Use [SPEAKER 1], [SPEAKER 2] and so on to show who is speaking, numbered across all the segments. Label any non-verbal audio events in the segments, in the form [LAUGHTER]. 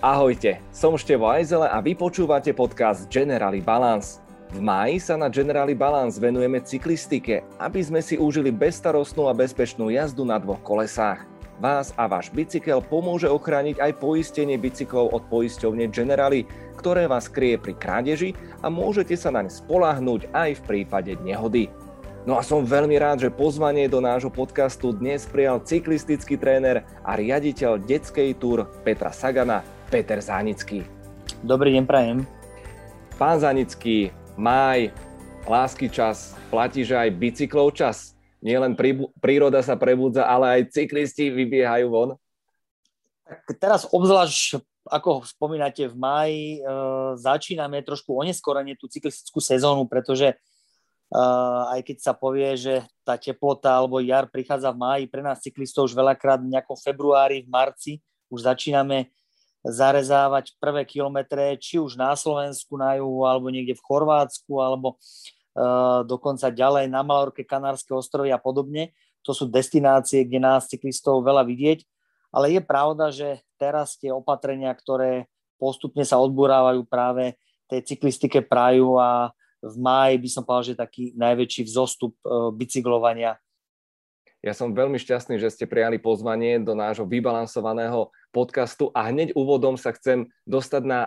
[SPEAKER 1] Ahojte, som Števo Ajzele a vy počúvate podcast Generali Balance. V máji sa na Generali Balance venujeme cyklistike, aby sme si užili bezstarostnú a bezpečnú jazdu na dvoch kolesách. Vás a váš bicykel pomôže ochrániť aj poistenie bicyklov od poisťovne Generali, ktoré vás kryje pri krádeži a môžete sa naň spolahnúť aj v prípade nehody. No a som veľmi rád, že pozvanie do nášho podcastu dnes prijal cyklistický tréner a riaditeľ detskej túr Petra Sagana, Peter Zánický.
[SPEAKER 2] Dobrý deň, prajem.
[SPEAKER 1] Pán Zánický, máj, lásky čas, platí, že aj bicyklov čas. Nielen príroda sa prebudza, ale aj cyklisti vybiehajú von.
[SPEAKER 2] Tak teraz obzvlášť, ako spomínate, v máji e, začíname trošku oneskorenie tú cyklistickú sezónu, pretože Uh, aj keď sa povie, že tá teplota alebo jar prichádza v máji, pre nás cyklistov už veľakrát v nejakom februári, v marci už začíname zarezávať prvé kilometre, či už na Slovensku, na juhu, alebo niekde v Chorvátsku, alebo uh, dokonca ďalej na Malorke, Kanárske ostrovy a podobne. To sú destinácie, kde nás cyklistov veľa vidieť, ale je pravda, že teraz tie opatrenia, ktoré postupne sa odburávajú práve tej cyklistike prajú a v máji by som povedal, že taký najväčší vzostup e, bicyklovania.
[SPEAKER 1] Ja som veľmi šťastný, že ste prijali pozvanie do nášho vybalansovaného podcastu a hneď úvodom sa chcem dostať na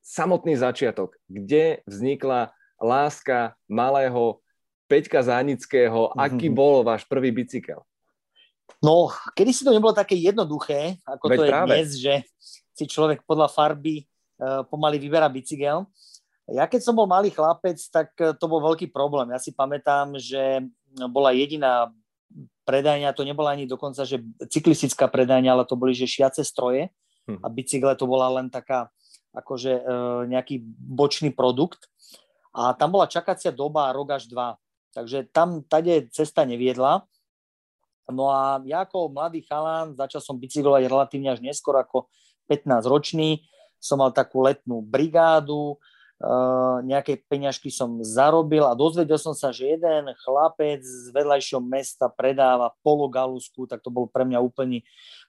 [SPEAKER 1] samotný začiatok, kde vznikla láska malého Peťka Zánického. Aký mm-hmm. bol váš prvý bicykel?
[SPEAKER 2] No, kedy si to nebolo také jednoduché, ako Veď to je práve. dnes, že si človek podľa farby uh, pomaly vyberá bicykel. Ja keď som bol malý chlapec, tak eh, to bol veľký problém. Ja si pamätám, že bola jediná predajňa, to nebola ani dokonca, že cyklistická predajňa, ale to boli, že šiace stroje hm. a bicykle to bola len taká akože e, nejaký bočný produkt. A tam bola čakacia doba rok až dva. Takže tam tade cesta neviedla. No a ja ako mladý chalán, začal som bicyklovať relatívne až neskôr, ako 15 ročný. Som mal takú letnú brigádu, nejaké peňažky som zarobil a dozvedel som sa, že jeden chlapec z vedľajšieho mesta predáva pologalusku, tak to bolo pre mňa úplne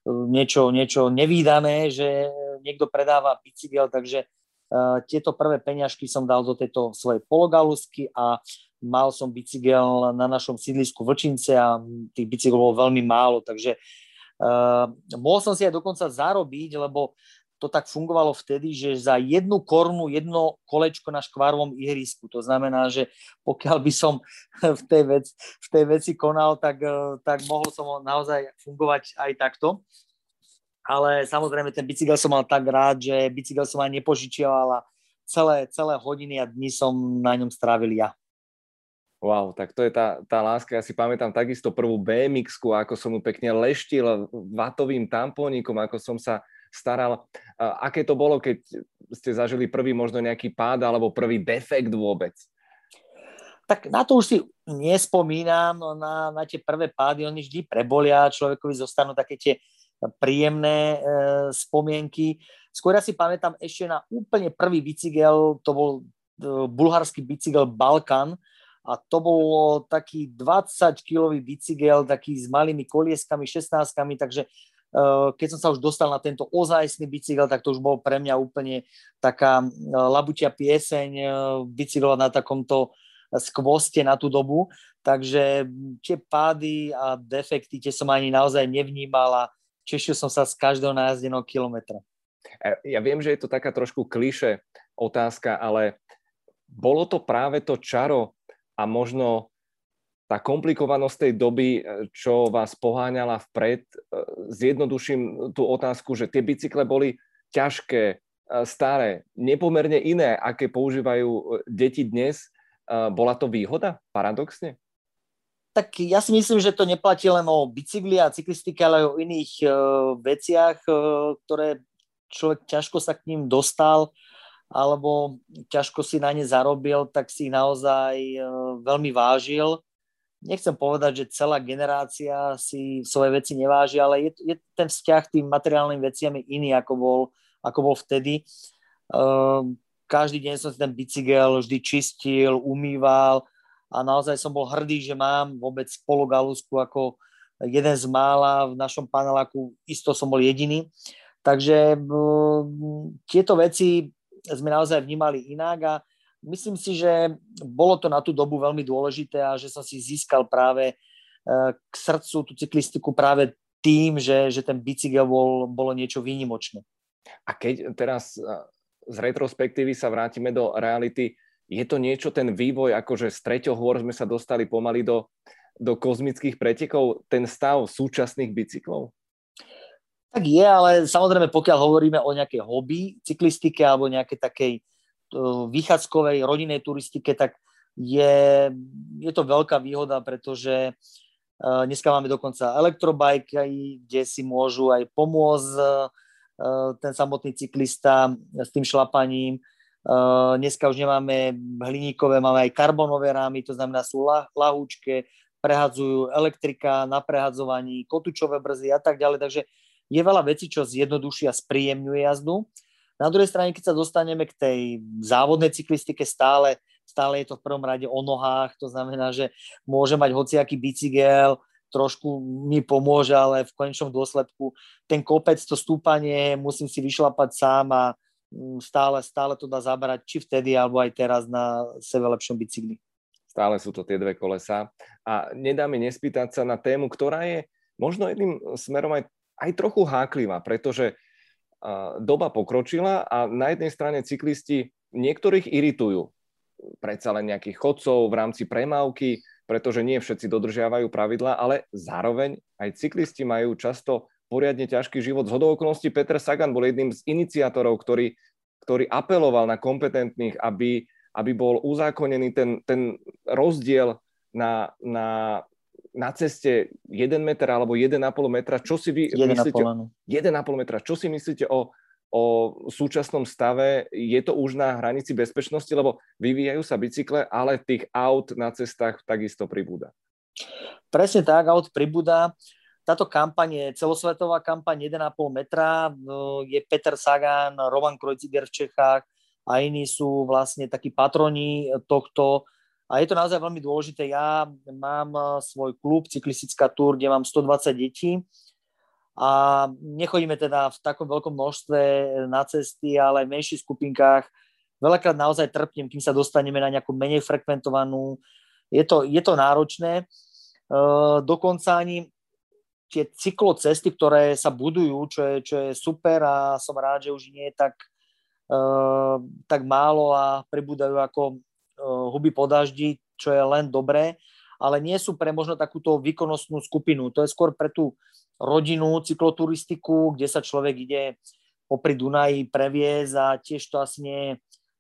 [SPEAKER 2] uh, niečo, niečo nevýdané, že niekto predáva bicykel, takže uh, tieto prvé peňažky som dal do tejto svojej pologalusky a mal som bicykel na našom sídlisku Vlčince a tých bicyklov bolo veľmi málo, takže uh, mohol som si aj dokonca zarobiť, lebo to tak fungovalo vtedy, že za jednu korunu jedno kolečko na škvárovom ihrisku. To znamená, že pokiaľ by som [LAUGHS] v tej, vec, v tej veci konal, tak, eh, tak mohol som naozaj fungovať aj takto. Ale samozrejme ten bicykel som mal tak rád, že bicykel som aj nepožičiaval a celé, celé hodiny a dni som na ňom strávil ja.
[SPEAKER 1] Wow, tak to je tá, tá láska. Ja si pamätám takisto prvú bmx ako som mu pekne leštil vatovým tampónikom, ako som sa staral. Aké to bolo, keď ste zažili prvý možno nejaký pád alebo prvý defekt vôbec?
[SPEAKER 2] Tak na to už si nespomínam, no na, na tie prvé pády, oni vždy prebolia, človekovi zostanú také tie príjemné e, spomienky. Skôr ja si pamätám ešte na úplne prvý bicykel, to bol e, bulharský bicykel Balkan, a to bol taký 20-kilový bicykel, taký s malými kolieskami, 16 takže keď som sa už dostal na tento ozajstný bicykel, tak to už bol pre mňa úplne taká eh, labutia pieseň eh, bicyklovať na takomto skvoste na tú dobu. Takže tie pády a defekty, tie som ani naozaj nevnímal a tešil som sa z každého najazdeného kilometra.
[SPEAKER 1] Ja viem, že je to taká trošku kliše otázka, ale bolo to práve to čaro a možno tá komplikovanosť tej doby, e, čo vás poháňala vpred, e, zjednoduším tú otázku, že tie bicykle boli ťažké, e, staré, nepomerne iné, aké používajú deti dnes. Bola to výhoda, paradoxne?
[SPEAKER 2] Tak ja si myslím, že to neplatí len o bicykli a cyklistike, ale aj o iných veciach, ktoré človek ťažko sa k ním dostal alebo ťažko si na ne zarobil, tak si ich naozaj veľmi vážil nechcem povedať, že celá generácia si svoje veci neváži, ale je, je ten vzťah tým materiálnym veciam iný, ako bol, ako bol vtedy. Uh, každý deň som si ten bicykel vždy čistil, umýval a naozaj som bol hrdý, že mám vôbec pologalusku ako jeden z mála v našom paneláku, isto som bol jediný. Takže tieto veci sme naozaj vnímali inak a myslím si, že bolo to na tú dobu veľmi dôležité a že som si získal práve k srdcu tú cyklistiku práve tým, že, že ten bicykel bol, bolo niečo výnimočné.
[SPEAKER 1] A keď teraz z retrospektívy sa vrátime do reality, je to niečo, ten vývoj, akože z treťoch hôr sme sa dostali pomaly do, do kozmických pretekov, ten stav súčasných bicyklov?
[SPEAKER 2] Tak je, ale samozrejme, pokiaľ hovoríme o nejakej hobby cyklistike alebo nejakej takej vychádzkovej rodinnej turistike, tak je, je to veľká výhoda, pretože dneska máme dokonca elektrobajky, kde si môžu aj pomôcť ten samotný cyklista s tým šlapaním. Dneska už nemáme hliníkové, máme aj karbonové rámy, to znamená sú lahúčke, prehadzujú elektrika na prehadzovaní, kotúčové brzy a tak ďalej. Takže je veľa vecí, čo zjednodušia, spríjemňuje jazdu. Na druhej strane, keď sa dostaneme k tej závodnej cyklistike, stále, stále je to v prvom rade o nohách, to znamená, že môže mať hociaký bicykel, trošku mi pomôže, ale v konečnom dôsledku ten kopec, to stúpanie musím si vyšlapať sám a mm, stále, stále to dá zabrať, či vtedy, alebo aj teraz na sebe lepšom bicykli.
[SPEAKER 1] Stále sú to tie dve kolesa. A nedá mi nespýtať sa na tému, ktorá je možno jedným smerom aj, aj trochu háklivá, pretože doba pokročila a na jednej strane cyklisti niektorých iritujú. Predsa len nejakých chodcov v rámci premávky, pretože nie všetci dodržiavajú pravidlá, ale zároveň aj cyklisti majú často poriadne ťažký život. Z hodou Peter Sagan bol jedným z iniciátorov, ktorý, ktorý apeloval na kompetentných, aby, aby bol uzákonený ten, ten rozdiel na, na, na ceste 1 meter alebo 1,5 metra. Čo si vy 1,5 myslíte? 1,5 metra. Čo si myslíte o, o súčasnom stave, je to už na hranici bezpečnosti, lebo vyvíjajú sa bicykle, ale tých aut na cestách takisto pribúda.
[SPEAKER 2] Presne tak, aut pribúda. Táto kampaň je celosvetová kampaň 1,5 metra. Je Peter Sagan, Roman Kreuziger v Čechách a iní sú vlastne takí patroni tohto. A je to naozaj veľmi dôležité. Ja mám svoj klub Cyklistická túr, kde mám 120 detí a nechodíme teda v takom veľkom množstve na cesty, ale v menších skupinkách. Veľakrát naozaj trpnem, kým sa dostaneme na nejakú menej frekventovanú. Je to, je to náročné. E, dokonca ani tie cyklocesty, ktoré sa budujú, čo je, čo je super a som rád, že už nie je tak, e, tak málo a pribúdajú ako e, huby po daždi, čo je len dobré, ale nie sú pre možno takúto výkonnostnú skupinu. To je skôr pre tú rodinu, cykloturistiku, kde sa človek ide popri Dunaji previesť a tiež to asi nie je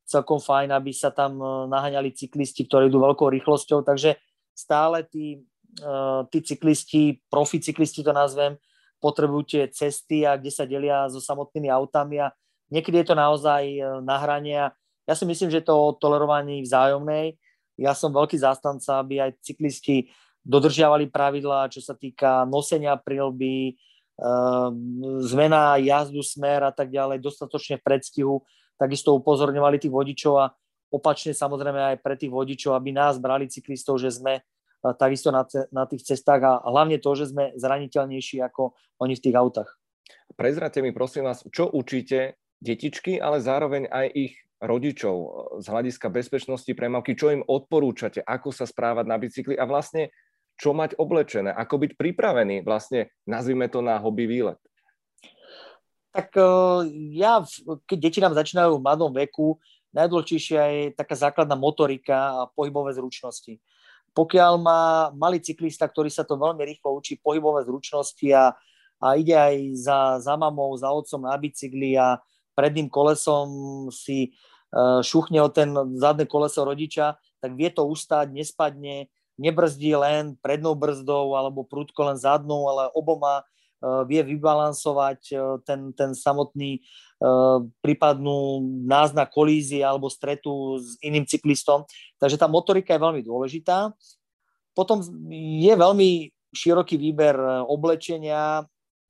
[SPEAKER 2] celkom fajn, aby sa tam e, naháňali cyklisti, ktorí idú veľkou rýchlosťou, takže stále tí, e, tí cyklisti, profi cyklisti to nazvem, potrebujú tie cesty a kde sa delia so samotnými autami a niekedy je to naozaj e, na hrania. Ja si myslím, že to o tolerovaní vzájomnej. Ja som veľký zástanca, aby aj cyklisti dodržiavali pravidlá, čo sa týka nosenia prilby, ehm, zmena jazdu, smer a tak ďalej, dostatočne v predstihu. Takisto upozorňovali tých vodičov a opačne samozrejme aj pre tých vodičov, aby nás brali cyklistov, že sme eh, takisto na, na tých cestách a hlavne to, že sme zraniteľnejší ako oni v tých autách.
[SPEAKER 1] Prezrate mi prosím vás, čo učíte detičky, ale zároveň aj ich rodičov eh, z hľadiska bezpečnosti premávky, čo im odporúčate, ako sa správať na bicykli a vlastne čo mať oblečené, ako byť pripravený, vlastne nazvime to na hobby výlet.
[SPEAKER 2] Tak e, ja, keď deti nám začínajú v mladom veku, najdôležitejšia je taká základná motorika a pohybové zručnosti. Pokiaľ má malý cyklista, ktorý sa to veľmi rýchlo učí, pohybové zručnosti a, a ide aj za, za mamou, za otcom na bicykli a predným kolesom si uh, šuchne o ten zadné koleso rodiča, tak vie to ustáť, nespadne, nebrzdí len prednou brzdou alebo prúdko len zadnou, ale oboma e, vie vybalansovať e, ten, ten samotný e, prípadnú náznak kolízie alebo stretu s iným cyklistom. Takže tá motorika je veľmi dôležitá. Potom je veľmi široký výber oblečenia,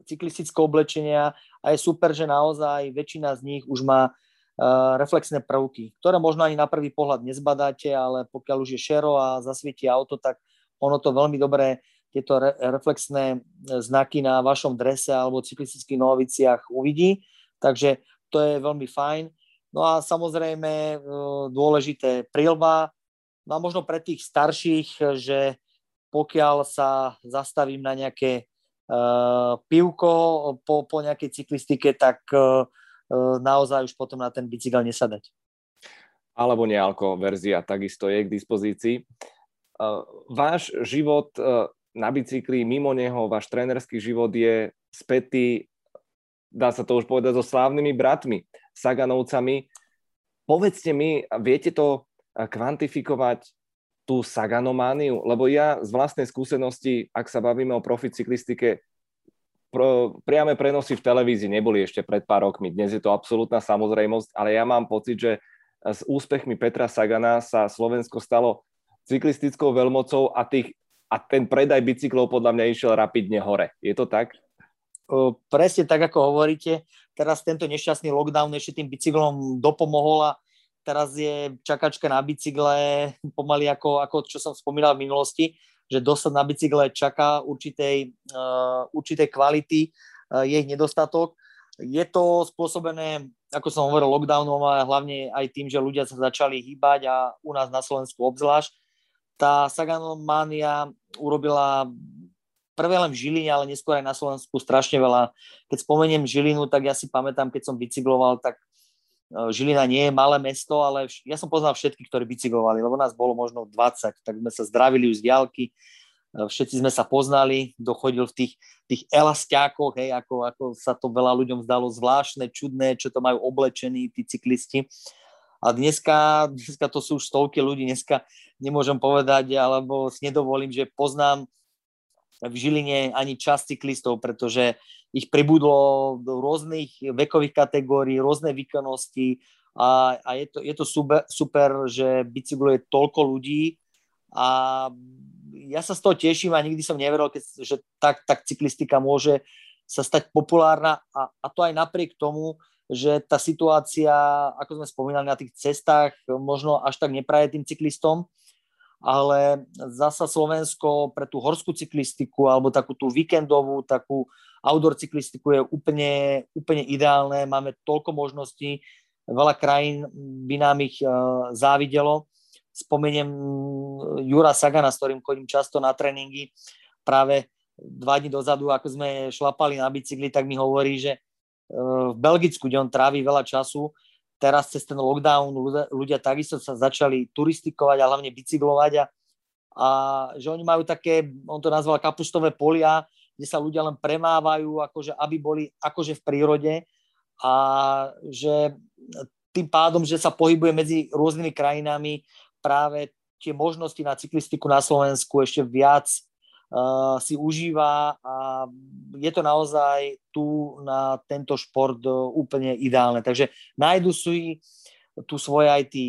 [SPEAKER 2] cyklistického oblečenia a je super, že naozaj väčšina z nich už má Eh, reflexné prvky, ktoré možno ani na prvý pohľad nezbadáte, ale pokiaľ už je šero a zasvieti auto, tak ono to veľmi dobre tieto re, reflexné znaky na vašom drese alebo cyklistických nohaviciach uvidí. Takže to je veľmi fajn. No a samozrejme dôležité prilba. No a možno pre tých starších, že pokiaľ sa zastavím na nejaké pivko po, po nejakej cyklistike, tak uh, naozaj už potom na ten bicykel nesadať.
[SPEAKER 1] Alebo nealko verzia takisto je k dispozícii. Váš život na bicykli, mimo neho, váš trénerský život je spätý, dá sa to už povedať, so slávnymi bratmi, Saganovcami. Povedzte mi, viete to kvantifikovať, tú Saganomániu? Lebo ja z vlastnej skúsenosti, ak sa bavíme o profi cyklistike, pro, priame prenosy v televízii neboli ešte pred pár rokmi. Dnes je to absolútna samozrejmosť, ale ja mám pocit, že s úspechmi Petra Sagana sa Slovensko stalo cyklistickou veľmocou a, tých, a ten predaj bicyklov podľa mňa išiel rapidne hore. Je to tak?
[SPEAKER 2] Presne tak, ako hovoríte. Teraz tento nešťastný lockdown ešte tým bicyklom dopomohol a teraz je čakačka na bicykle pomaly ako, ako čo som spomínal v minulosti, že dosť na bicykle čaká určitej, uh, určitej kvality, uh, je ich nedostatok. Je to spôsobené, ako som hovoril, lockdownom a hlavne aj tým, že ľudia sa začali hýbať a u nás na Slovensku obzvlášť. Tá Saganomania urobila prvé len v Žiline, ale neskôr aj na Slovensku strašne veľa. Keď spomeniem Žilinu, tak ja si pamätám, keď som bicykloval, tak Žilina nie je malé mesto, ale ja som poznal všetkých, ktorí bicyklovali, lebo nás bolo možno 20, tak sme sa zdravili už z diálky, e, všetci sme sa poznali, dochodil v tých, tých elastiákoch, hej, ako, ako sa to veľa ľuďom zdalo zvláštne, čudné, čo to majú oblečení tí cyklisti. A dneska, dneska to sú už stovky ľudí, dneska nemôžem povedať, alebo si nedovolím, že poznám v Žiline ani čas cyklistov, pretože ich pribudlo do rôznych vekových kategórií, rôzne výkonnosti a, a je to, je to super, že bicykluje toľko ľudí a ja sa z toho teším a nikdy som neveril, keď, že tak, tak cyklistika môže sa stať populárna a, a to aj napriek tomu, že tá situácia, ako sme spomínali na tých cestách, možno až tak nepraje tým cyklistom, ale zasa Slovensko pre tú horskú cyklistiku alebo takú tú víkendovú, takú outdoor cyklistiku je úplne, úplne ideálne. Máme toľko možností, veľa krajín by nám ich uh, závidelo. Spomeniem mm, Jura Sagana, s ktorým chodím často na tréningy. Práve dva dní dozadu, ako sme šlapali na bicykli, tak mi hovorí, že uh, v Belgicku, kde on trávi veľa času, teraz cez ten lockdown ľudia, ľudia takisto sa začali turistikovať a hlavne bicyklovať a, a že oni majú také, on to nazval kapustové polia, kde sa ľudia len premávajú, akože aby boli akože v prírode. A že tým pádom, že sa pohybuje medzi rôznymi krajinami, práve tie možnosti na cyklistiku na Slovensku ešte viac si užíva a je to naozaj tu na tento šport uh, úplne ideálne. Takže nájdu si tu svoje aj tí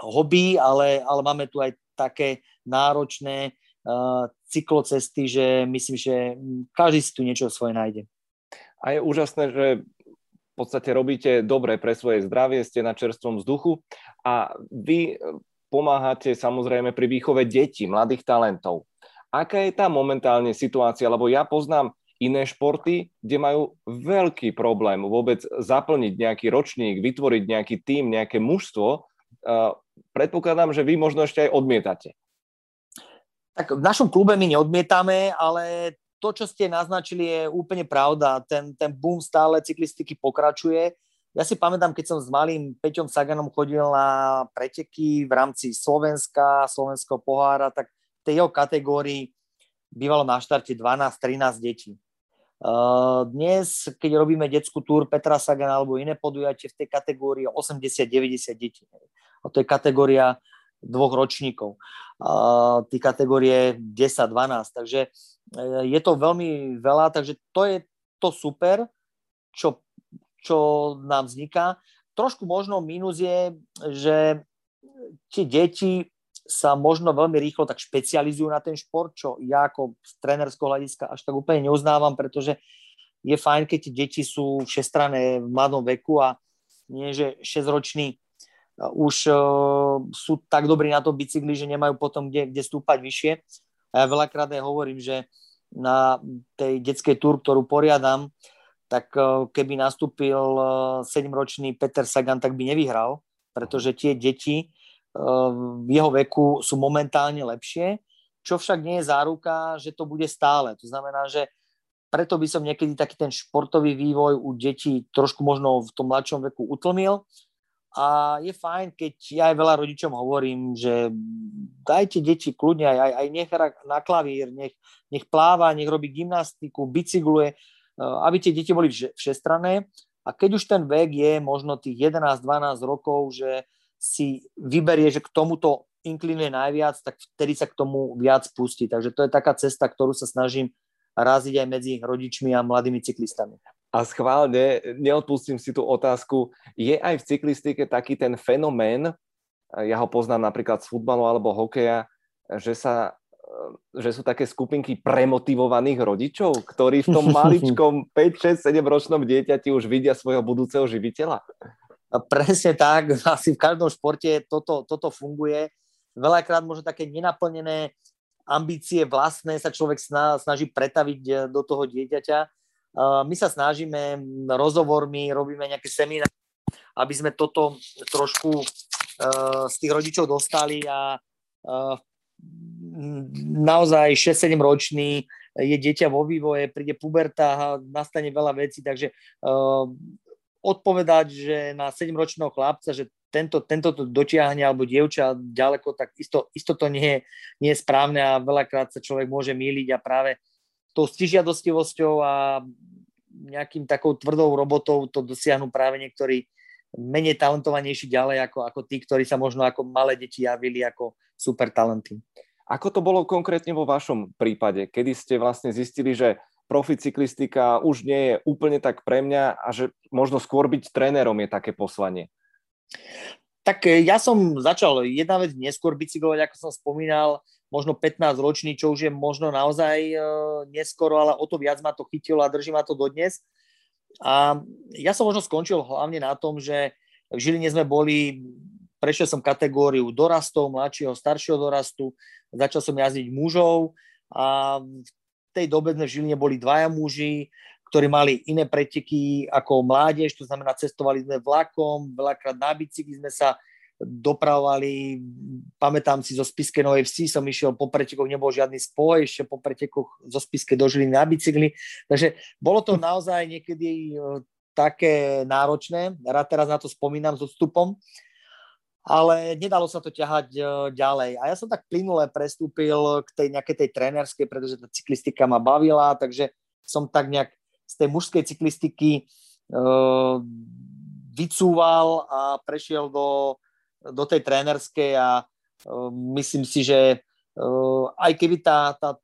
[SPEAKER 2] hobby, ale, ale máme tu aj také náročné uh, cyklocesty, že myslím, že každý si tu niečo svoje nájde.
[SPEAKER 1] A je úžasné, že v podstate robíte dobre pre svoje zdravie, ste na čerstvom vzduchu a vy pomáhate samozrejme pri výchove detí, mladých talentov aká je tá momentálne situácia, lebo ja poznám iné športy, kde majú veľký problém vôbec zaplniť nejaký ročník, vytvoriť nejaký tím, nejaké mužstvo. Predpokladám, že vy možno ešte aj odmietate.
[SPEAKER 2] Tak v našom klube my neodmietame, ale to, čo ste naznačili, je úplne pravda. Ten, ten boom stále cyklistiky pokračuje. Ja si pamätám, keď som s malým Peťom Saganom chodil na preteky v rámci Slovenska, Slovenského pohára, tak tej jeho kategórii bývalo na štarte 12-13 detí. Dnes, keď robíme detskú túr Petra Sagan alebo iné podujatie v tej kategórii 80-90 detí. A to je kategória dvoch ročníkov. Tí kategórie 10-12. Takže e, je to veľmi veľa, takže to je to super, čo, čo nám vzniká. Trošku možno mínus je, že tie deti sa možno veľmi rýchlo tak špecializujú na ten šport, čo ja ako z trénerského hľadiska až tak úplne neuznávam, pretože je fajn, keď deti sú všestrané v mladom veku a nie, že 6-roční už uh, sú tak dobrí na to bicykli, že nemajú potom kde, kde stúpať vyššie. A ja veľakrát aj hovorím, že na tej detskej túr, ktorú poriadam, tak e, keby nastúpil 7-ročný Peter Sagan, tak by nevyhral, pretože tie deti v jeho veku sú momentálne lepšie, čo však nie je záruka, že to bude stále. To znamená, že preto by som niekedy taký ten športový vývoj u detí trošku možno v tom mladšom veku utlmil. A je fajn, keď ja aj veľa rodičom hovorím, že dajte deti kľudne, aj, aj nech na klavír, nech, nech pláva, nech robí gymnastiku, bicykluje, eh, aby tie deti boli všestrané. A keď už ten vek je možno tých 11-12 rokov, že si vyberie, že k tomuto inklinuje najviac, tak vtedy sa k tomu viac pustí. Takže to je taká cesta, ktorú sa snažím raziť aj medzi rodičmi a mladými cyklistami.
[SPEAKER 1] A schválne, neodpustím si tú otázku, je aj v cyklistike taký ten fenomén, ja ho poznám napríklad z futbalu alebo hokeja, že sa že sú také skupinky premotivovaných rodičov, ktorí v tom [LAUGHS] maličkom 5, 6, 7 ročnom dieťati už vidia svojho budúceho živiteľa?
[SPEAKER 2] Presne tak, [LAUGHS] asi v každom športe toto, toto funguje. Veľakrát možno také nenaplnené ambície vlastné sa človek snaží pretaviť e, do toho dieťaťa. My sa snažíme rozhovormi, robíme nejaké semináre, aby sme toto trošku e, z tých rodičov dostali a naozaj 6-7 ročný je dieťa vo vývoje, príde puberta, nastane veľa vecí, takže odpovedať, že na 7-ročného chlapca, že tento, tento to dotiahne alebo dievča ďaleko, tak isto, isto to nie nie je správne a veľakrát sa človek môže míliť a práve tou stižiadostivosťou a nejakým takou tvrdou robotou to dosiahnu práve niektorí menej talentovanejší ďalej ako, ako tí, ktorí sa možno ako malé deti javili ako super talenty.
[SPEAKER 1] Ako to bolo konkrétne vo vašom prípade, kedy ste vlastne zistili, že profi cyklistika už nie je úplne tak pre mňa a že možno skôr byť trénerom je také poslanie?
[SPEAKER 2] Tak e, ja som začal jedna vec neskôr bicyklovať, ako som spomínal, možno 15 ročný, čo už je možno naozaj e, neskoro, ale o to viac ma to chytilo a drží ma to dodnes. A ja som možno skončil hlavne na tom, že v Žiline sme boli, prešiel som kategóriu dorastov, mladšieho, staršieho dorastu, začal som jazdiť mužov a tej dobe sme v Žiline boli dvaja muži, ktorí mali iné preteky ako mládež, to znamená, cestovali sme vlakom, veľakrát na bicykli sme sa dopravovali, pamätám si, zo Spiske Novej Vsi som išiel po pretekoch, nebol žiadny spoj, ešte po pretekoch zo Spiske do Žiliny na bicykli, takže bolo to naozaj niekedy e, také náročné, rád teraz na to spomínam s odstupom, ale nedalo sa to ťahať e, ďalej. A ja som tak plynule prestúpil k tej nejakej tej trénerskej, pretože tá cyklistika ma bavila, takže som tak nejak z tej mužskej cyklistiky uh, vycúval a prešiel do, do tej trénerskej a uh, myslím si, že uh, aj keby tá, tá,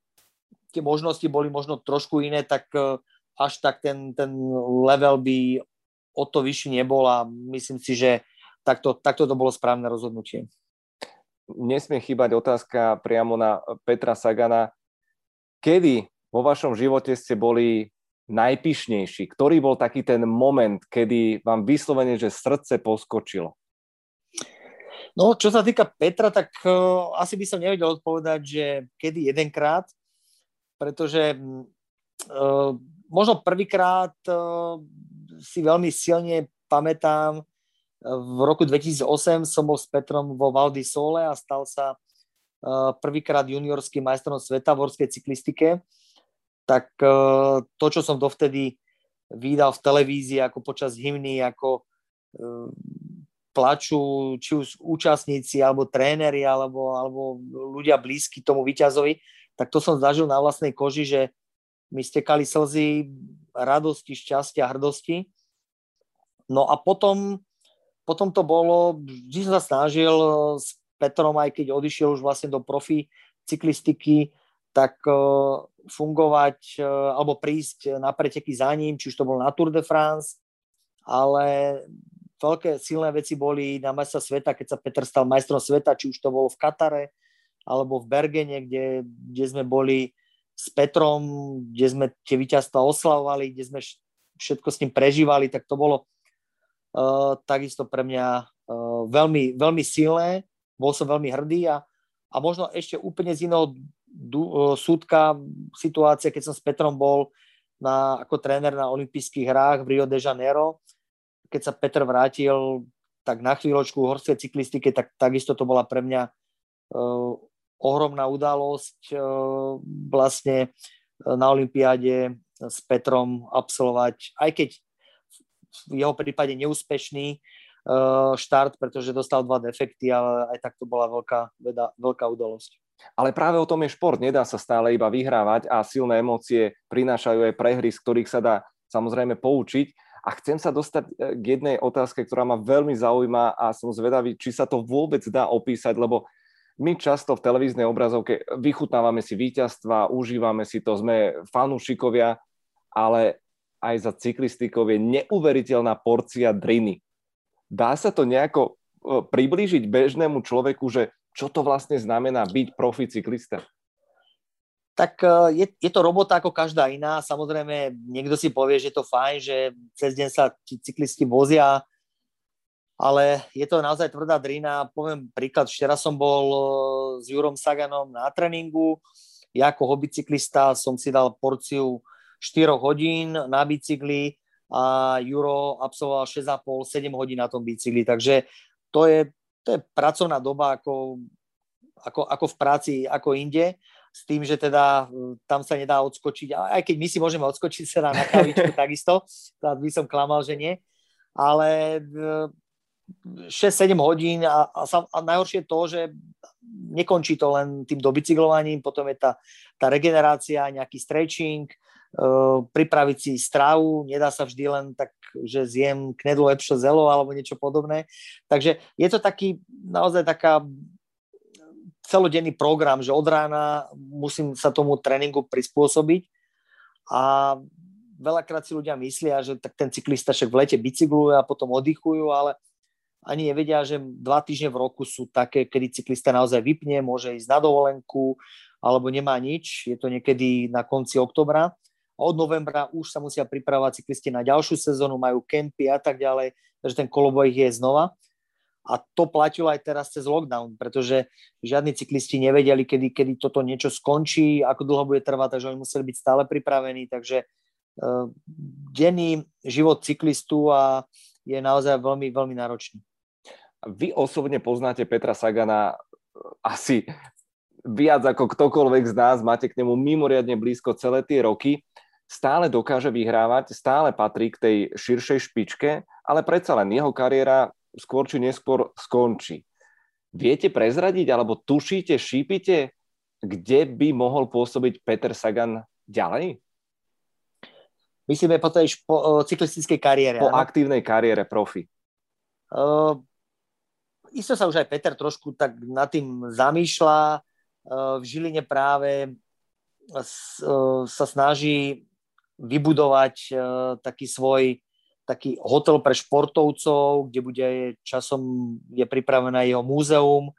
[SPEAKER 2] tie možnosti boli možno trošku iné, tak uh, až tak ten, ten level by o to vyšší nebol a myslím si, že takto, takto to bolo správne rozhodnutie.
[SPEAKER 1] Nesmie chýbať otázka priamo na Petra Sagana. Kedy vo vašom živote ste boli najpyšnejší? Ktorý bol taký ten moment, kedy vám vyslovene, že srdce poskočilo?
[SPEAKER 2] No, čo sa týka Petra, tak uh, asi by som nevedel odpovedať, že kedy jedenkrát, pretože uh, možno prvýkrát uh, si veľmi silne pamätám, v roku 2008 som bol s Petrom vo Valdi Sole a stal sa prvýkrát juniorským majstrom sveta v horskej cyklistike tak e, to, čo som dovtedy vydal v televízii, ako počas hymny, ako e, plačú či už účastníci, alebo tréneri, alebo, alebo ľudia blízky tomu výťazovi, tak to som zažil na vlastnej koži, že mi stekali slzy radosti, šťastia, hrdosti. No a potom, potom to bolo, vždy som sa snažil s Petrom, aj keď odišiel už vlastne do profi cyklistiky, tak fungovať alebo prísť na preteky za ním, či už to bol na Tour de France, ale veľké silné veci boli na majstra sveta, keď sa Peter stal majstrom sveta, či už to bolo v Katare, alebo v Bergene, kde, kde sme boli s Petrom, kde sme tie víťazstva oslavovali, kde sme všetko s ním prežívali, tak to bolo uh, takisto pre mňa uh, veľmi, veľmi silné. Bol som veľmi hrdý a, a možno ešte úplne z iného súdka, situácia, keď som s Petrom bol na, ako tréner na olympijských hrách v Rio de Janeiro. Keď sa Petr vrátil tak na chvíľočku horskej cyklistike, tak takisto to bola pre mňa uh, ohromná udalosť uh, vlastne na Olympiáde s Petrom absolvovať, aj keď v jeho prípade neúspešný uh, štart, pretože dostal dva defekty, ale aj tak to bola veľká, veda, veľká udalosť.
[SPEAKER 1] Ale práve o tom je šport. Nedá sa stále iba vyhrávať a silné emócie prinášajú aj prehry, z ktorých sa dá samozrejme poučiť. A chcem sa dostať e, k jednej otázke, ktorá ma veľmi zaujíma a som zvedavý, či sa to vôbec dá opísať, lebo my často v televíznej obrazovke vychutnávame si víťazstva, užívame si to, sme fanúšikovia, ale aj za cyklistikou je neuveriteľná porcia driny. Dá sa to nejako e, priblížiť bežnému človeku, že čo to vlastne znamená byť profi cyklista?
[SPEAKER 2] Tak e, je, je to robota ako každá iná. Samozrejme, niekto si povie, že je to fajn, že cez deň sa ti cyklisti vozia, ale je to naozaj tvrdá drina. Poviem príklad, včera som bol e, s Jurom Saganom na tréningu. Ja ako hobbycyklista som si dal porciu 4 hodín na bicykli a Juro absolvoval 6,5-7 hodín na tom bicykli. Takže to je to je pracovná doba ako, ako, ako v práci, ako inde, s tým, že teda e, tam sa nedá odskočiť, aj keď my si môžeme odskočiť sa na kavičku [LAUGHS] takisto, tak by som klamal, že nie, ale 6-7 e, hodín a, a, sa, a najhoršie je to, že nekončí to len tým dobicyklovaním, potom je tá, tá regenerácia, nejaký stretching, pripraviť si stravu, nedá sa vždy len tak že zjem knedlo lepšie zelo alebo niečo podobné. Takže je to taký, naozaj taká celodenný program, že od rána musím sa tomu tréningu prispôsobiť a veľakrát si ľudia myslia, že tak ten cyklista však v lete bicykluje a potom oddychujú, ale ani nevedia, že dva týždne v roku sú také, kedy cyklista naozaj vypne, môže ísť na dovolenku alebo nemá nič. Je to niekedy na konci oktobra od novembra už sa musia pripravovať cyklisti na ďalšiu sezónu, majú kempy a tak ďalej, takže ten koloboj je znova. A to platilo aj teraz cez lockdown, pretože žiadni cyklisti nevedeli, kedy, kedy toto niečo skončí, ako dlho bude trvať, takže oni museli byť stále pripravení. Takže uh, denný život cyklistu a je naozaj veľmi, veľmi náročný.
[SPEAKER 1] Vy osobne poznáte Petra Sagana asi viac ako ktokoľvek z nás, máte k nemu mimoriadne blízko celé tie roky stále dokáže vyhrávať, stále patrí k tej širšej špičke, ale predsa len jeho kariéra skôr či neskôr skončí. Viete prezradiť alebo tušíte, šípite, kde by mohol pôsobiť Peter Sagan ďalej?
[SPEAKER 2] Myslíme po tej špo, cyklistickej kariére.
[SPEAKER 1] Po ano? aktívnej kariére profi.
[SPEAKER 2] Uh, isto sa už aj Peter trošku tak nad tým zamýšľa. Uh, v Žiline práve uh, sa snaží vybudovať uh, taký svoj taký hotel pre športovcov, kde bude časom je pripravené jeho múzeum,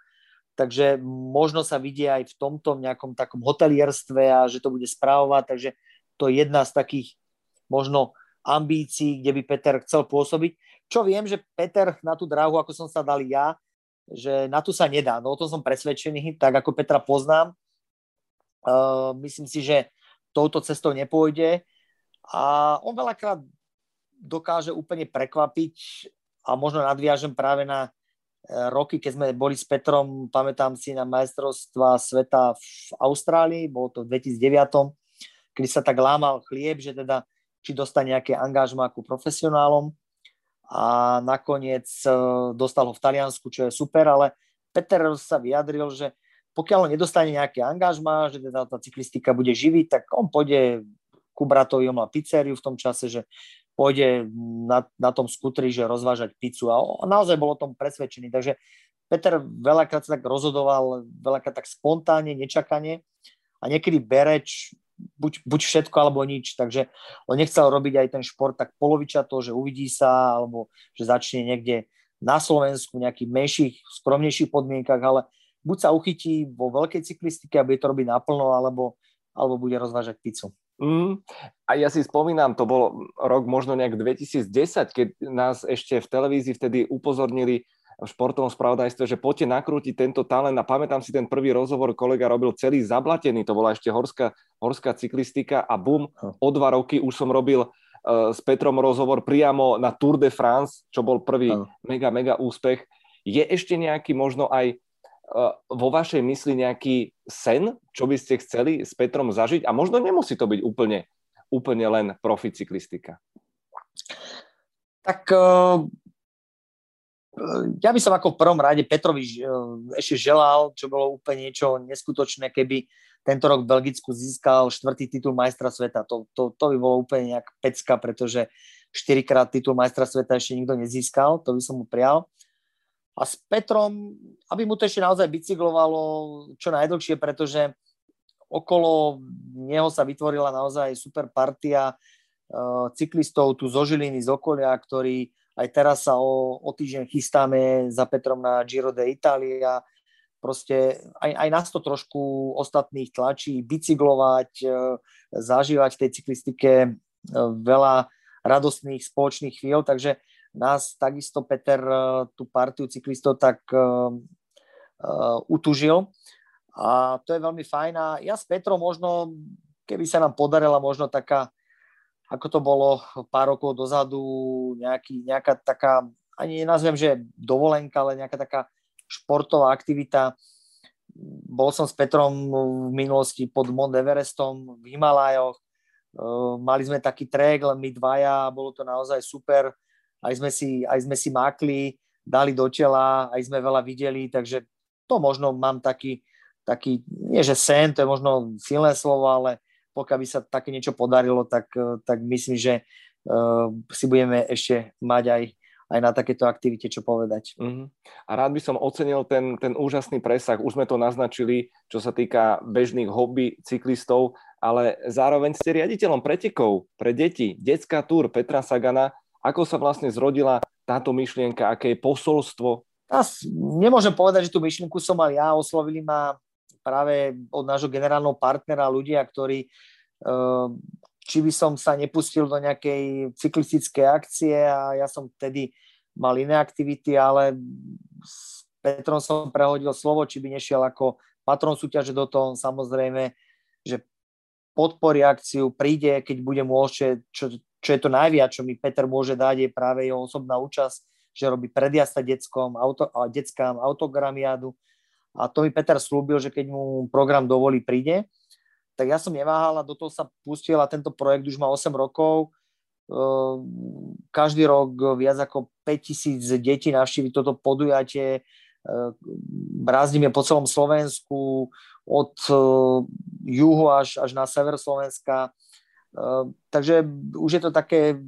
[SPEAKER 2] takže možno sa vidie aj v tomto nejakom takom hotelierstve a že to bude správovať, takže to je jedna z takých možno ambícií, kde by Peter chcel pôsobiť. Čo viem, že Peter na tú dráhu, ako som sa dal ja, že na tu sa nedá. No o tom som presvedčený, tak ako Petra poznám. Uh, myslím si, že touto cestou nepôjde a on veľakrát dokáže úplne prekvapiť a možno nadviažem práve na e, roky, keď sme boli s Petrom, pamätám si na majstrovstva sveta v Austrálii, bolo to v 2009, kedy sa tak lámal chlieb, že teda či dostane nejaké angažma ako profesionálom. A nakoniec e, dostal ho v Taliansku, čo je super, ale Peter sa vyjadril, že pokiaľ nedostane nejaké angažma, že teda tá cyklistika bude živiť, tak on pôjde ku bratovi, on mal pizzeriu v tom čase, že pôjde na, na tom skutri, že rozvážať pizzu a on naozaj bol o tom presvedčený. Takže Peter veľakrát sa tak rozhodoval, veľakrát tak spontánne, nečakane a niekedy bereč buď, buď všetko alebo nič, takže on nechcel robiť aj ten šport tak to, že uvidí sa alebo že začne niekde na Slovensku v nejakých menších, skromnejších podmienkach, ale buď sa uchytí vo veľkej cyklistike a bude to robiť naplno, alebo, alebo bude rozvážať pizzu.
[SPEAKER 1] Mm, a ja si spomínam, to bol rok možno nejak 2010, keď nás ešte v televízii vtedy upozornili v športovom spravodajstve, že poďte nakrútiť tento talent a pamätám si ten prvý rozhovor, kolega robil celý zablatený, to bola ešte horská, horská cyklistika a bum, o dva roky už som robil uh, s Petrom rozhovor priamo na Tour de France, čo bol prvý oh. mega, mega úspech. Je ešte nejaký možno aj vo vašej mysli nejaký sen, čo by ste chceli s Petrom zažiť? A možno nemusí to byť úplne, úplne len profi cyklistika.
[SPEAKER 2] Tak uh, ja by som ako v prvom rade Petrovi ešte želal, čo bolo úplne niečo neskutočné, keby tento rok v Belgicku získal štvrtý titul majstra sveta. To, to, to by bolo úplne nejak pecka, pretože štyrikrát titul majstra sveta ešte nikto nezískal, to by som mu prial. A s Petrom, aby mu to ešte naozaj bicyklovalo čo najdlhšie, pretože okolo neho sa vytvorila naozaj super partia uh, cyklistov tu zo Žiliny, z okolia, ktorí aj teraz sa o, o týždeň chystáme za Petrom na Giro de Italia. Proste aj, aj nás to trošku ostatných tlačí bicyklovať, e, zažívať v tej cyklistike e, veľa radostných spoločných chvíľ, takže nás takisto Peter e, tú partiu cyklistov tak uh, uh, utužil a to je veľmi fajn a ja s Petrom možno, keby sa nám podarila možno taká ako to bolo pár rokov dozadu, nejaký, nejaká taká, ani nenazvem, že dovolenka, ale nejaká taká športová aktivita. Bol som s Petrom v minulosti pod Mont Everestom v Himalajoch. Mali sme taký trek, len my dvaja, bolo to naozaj super. Aj sme si, aj sme si mákli, dali do tela, aj sme veľa videli, takže to možno mám taký, taký nie že sen, to je možno silné slovo, ale pokiaľ by sa také niečo podarilo, tak, eh, tak myslím, že uh, si budeme ešte mať aj, aj na takéto aktivite čo povedať. Uh-huh.
[SPEAKER 1] A rád by som ocenil ten, ten úžasný presah. Už sme to naznačili, čo sa týka bežných hobby cyklistov, ale zároveň ste riaditeľom pretekov pre deti. Detská túr Petra Sagana. Ako sa vlastne zrodila táto myšlienka? Aké je posolstvo?
[SPEAKER 2] Ja nemôžem povedať, že tú myšlienku som mal ja. Oslovili ma práve od nášho generálneho partnera ľudia, ktorí eh, či by som sa nepustil do nejakej cyklistickej akcie a ja som vtedy mal iné aktivity, ale s Petrom som prehodil slovo, či by nešiel ako patron súťaže do toho, samozrejme, že podporí akciu, príde, keď bude môcť, čo, čo je to najviac, čo mi Peter môže dať, je práve jeho osobná účasť, že robí predjazda detskom, auto, detskám autogramiádu, a to mi Peter slúbil, že keď mu program dovolí, príde. Tak ja som neváhal a do toho sa pustil a tento projekt už má 8 rokov. Ehm, každý rok viac ako 5000 detí navštívi toto podujatie. Ehm, brázdime po celom Slovensku, od ehm, juhu až, až na sever Slovenska. Takže už je to také,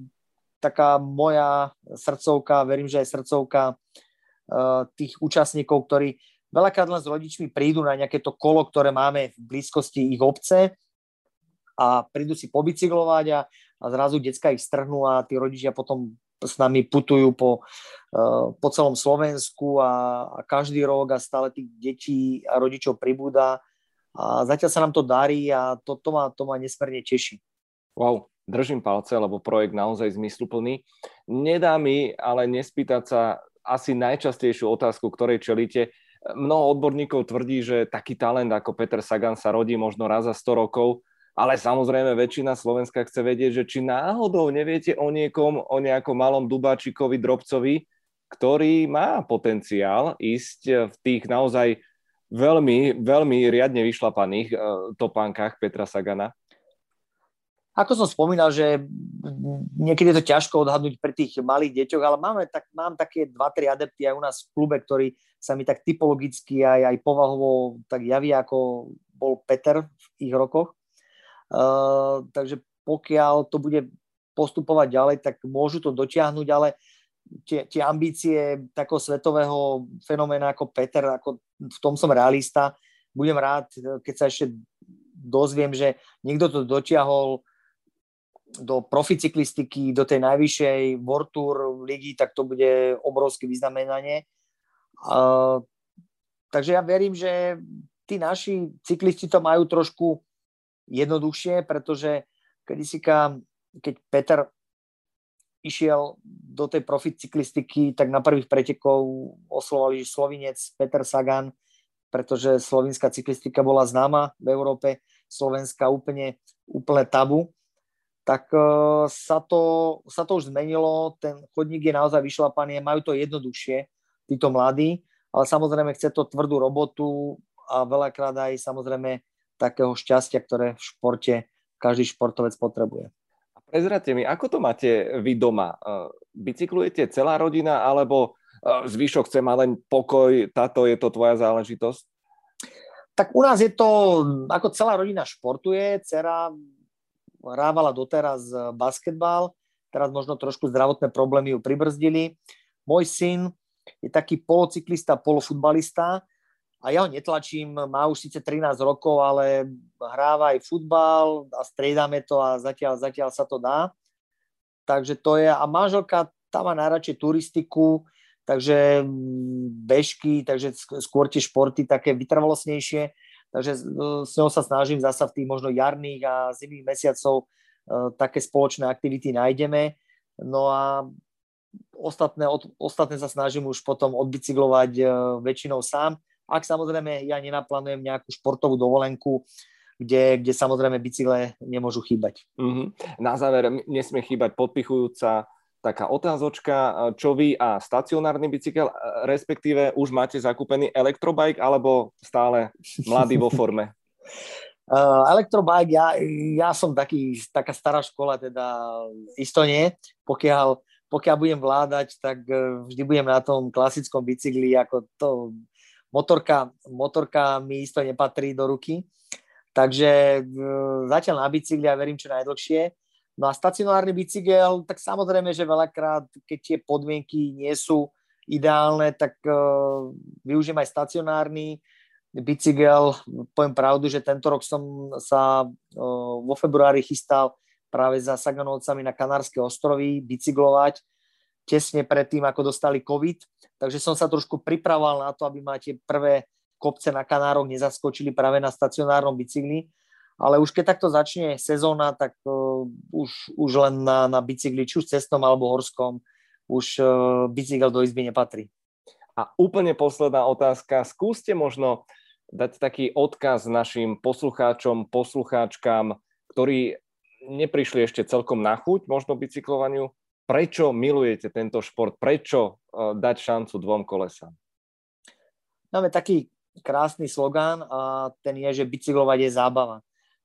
[SPEAKER 2] taká moja srdcovka, verím, že aj srdcovka tých účastníkov, ktorí Veľakrát len s rodičmi prídu na nejaké to kolo, ktoré máme v blízkosti ich obce a prídu si pobicyklovať a, a zrazu decka ich strhnú a tí rodičia potom s nami putujú po, uh, po celom Slovensku a, a každý rok a stále tých detí a rodičov pribúda a zatiaľ sa nám to darí a to, to, ma, to ma nesmierne teší.
[SPEAKER 1] Wow, držím palce, lebo projekt naozaj zmysluplný. Nedá mi ale nespýtať sa asi najčastejšiu otázku, ktorej čelíte. Mnoho odborníkov tvrdí, že taký talent ako Peter Sagan sa rodí možno raz za 100 rokov, ale samozrejme väčšina Slovenska chce vedieť, že či náhodou neviete o niekom, o nejakom malom dubáčikovi, drobcovi, ktorý má potenciál ísť v tých naozaj veľmi, veľmi riadne vyšlapaných uh, topánkach Petra Sagana?
[SPEAKER 2] Ako som spomínal, že niekedy je to ťažko odhadnúť pri tých malých deťoch, ale máme, tak, mám také 2-3 adepty aj u nás v klube, ktorí sa mi tak typologicky aj, aj povahovo tak javia, ako bol Peter v ich rokoch. Uh, takže pokiaľ to bude postupovať ďalej, tak môžu to dotiahnuť, ale tie, tie ambície takého svetového fenoména ako Peter, ako v tom som realista. Budem rád, keď sa ešte dozviem, že niekto to dotiahol do proficyklistiky, do tej najvyššej World Tour ligy, tak to bude obrovské vyznamenanie. Uh, takže ja verím, že tí naši cyklisti to majú trošku jednoduchšie, pretože kedysi keď Peter išiel do tej profit cyklistiky, tak na prvých pretekov oslovali Slovinec Peter Sagan, pretože slovinská cyklistika bola známa v Európe, Slovenska úplne, úplne tabu. Tak uh, sa, to, sa to už zmenilo, ten chodník je naozaj vyšlapaný, majú to jednoduchšie, títo mladí, ale samozrejme chce to tvrdú robotu a veľakrát aj samozrejme takého šťastia, ktoré v športe každý športovec potrebuje.
[SPEAKER 1] Prezrate mi, ako to máte vy doma? Bicyklujete celá rodina, alebo zvyšok chce mať len pokoj, táto je to tvoja záležitosť?
[SPEAKER 2] Tak u nás je to, ako celá rodina športuje, dcera hrávala doteraz basketbal, teraz možno trošku zdravotné problémy ju pribrzdili. Môj syn je taký polocyklista, polofutbalista, a ja ho netlačím, má už síce 13 rokov, ale hráva aj futbal a striedame to a zatiaľ, zatiaľ sa to dá. Takže to je, a manželka, tá má najradšej turistiku, takže mm, bežky, takže skôr tie športy také vytrvalostnejšie, takže s ňou sa snažím zasa v tých možno jarných a zimných mesiacov e, také spoločné aktivity nájdeme. No a ostatné, ostatné sa snažím už potom odbicyklovať e, väčšinou sám ak samozrejme ja nenaplánujem nejakú športovú dovolenku, kde, kde samozrejme bicykle nemôžu chýbať.
[SPEAKER 1] Mm-hmm. Na záver nesmie chýbať podpichujúca taká otázočka, čo vy a stacionárny bicykel, respektíve už máte zakúpený elektrobike alebo stále mladý vo forme?
[SPEAKER 2] Uh, [LAUGHS] elektrobike, ja, ja som taký, taká stará škola, teda isto nie. Pokiaľ, pokiaľ budem vládať, tak uh, vždy budem na tom klasickom bicykli, ako to motorka, motorka mi isto nepatrí do ruky, takže e, zatiaľ na bicykli a verím čo najdlhšie. No a stacionárny bicykel, tak samozrejme, že veľakrát, keď tie podmienky nie sú ideálne, tak uh, využijem aj stacionárny bicykel. Poviem pravdu, že tento rok som sa uh, vo februári chystal práve za Saganovcami na Kanárske ostrovy bicyklovať tesne pred tým, ako dostali COVID. Takže som sa trošku pripravoval na to, aby ma tie prvé kopce na Kanároch nezaskočili práve na stacionárnom bicykli. Ale už keď takto začne sezóna, tak uh, už, už len na, na bicykli, či už cestnom alebo horskom, už uh, bicykel do izby nepatrí.
[SPEAKER 1] A úplne posledná otázka. Skúste možno dať taký odkaz našim poslucháčom, poslucháčkám, ktorí neprišli ešte celkom na chuť možno bicyklovaniu, prečo milujete tento šport, prečo uh, dať šancu dvom kolesám?
[SPEAKER 2] Máme taký krásny slogán a ten je, že bicyklovať je zábava.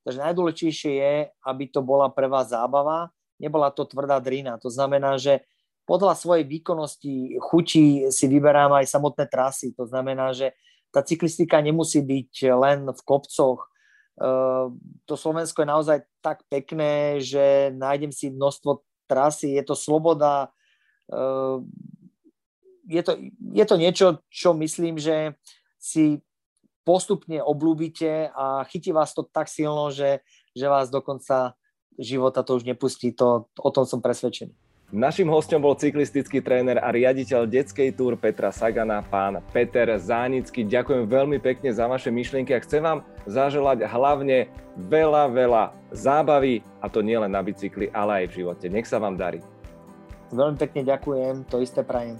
[SPEAKER 2] Takže najdôležitejšie je, aby to bola pre vás zábava, nebola to tvrdá drina. To znamená, že podľa svojej výkonnosti, chuti si vyberám aj samotné trasy. To znamená, že tá cyklistika nemusí byť len v kopcoch. To Slovensko je naozaj tak pekné, že nájdem si množstvo trasy, je to sloboda, eh, je to, je to niečo, čo myslím, že si postupne oblúbite a chytí vás to tak silno, že, že vás do konca života to už nepustí. To, o tom som presvedčený.
[SPEAKER 1] Našim hostom bol cyklistický tréner a riaditeľ detskej túr Petra Sagana, pán Peter Zánický. Ďakujem veľmi pekne za vaše myšlienky a chcem vám zaželať hlavne veľa, veľa zábavy a to nielen na bicykli, ale aj v živote. Nech sa vám darí.
[SPEAKER 2] Veľmi pekne ďakujem, to isté prajem.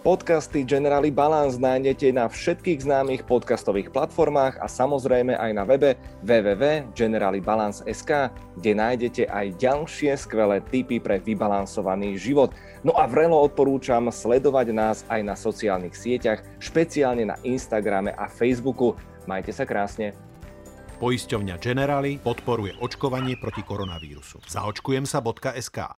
[SPEAKER 1] Podcasty Generali Balance nájdete na všetkých známych podcastových platformách a samozrejme aj na webe www.generalibalance.sk, kde nájdete aj ďalšie skvelé tipy pre vybalansovaný život. No a vrelo odporúčam sledovať nás aj na sociálnych sieťach, špeciálne na Instagrame a Facebooku. Majte sa krásne.
[SPEAKER 3] Poisťovňa Generali podporuje očkovanie proti koronavírusu. Zaočkujem sa.sk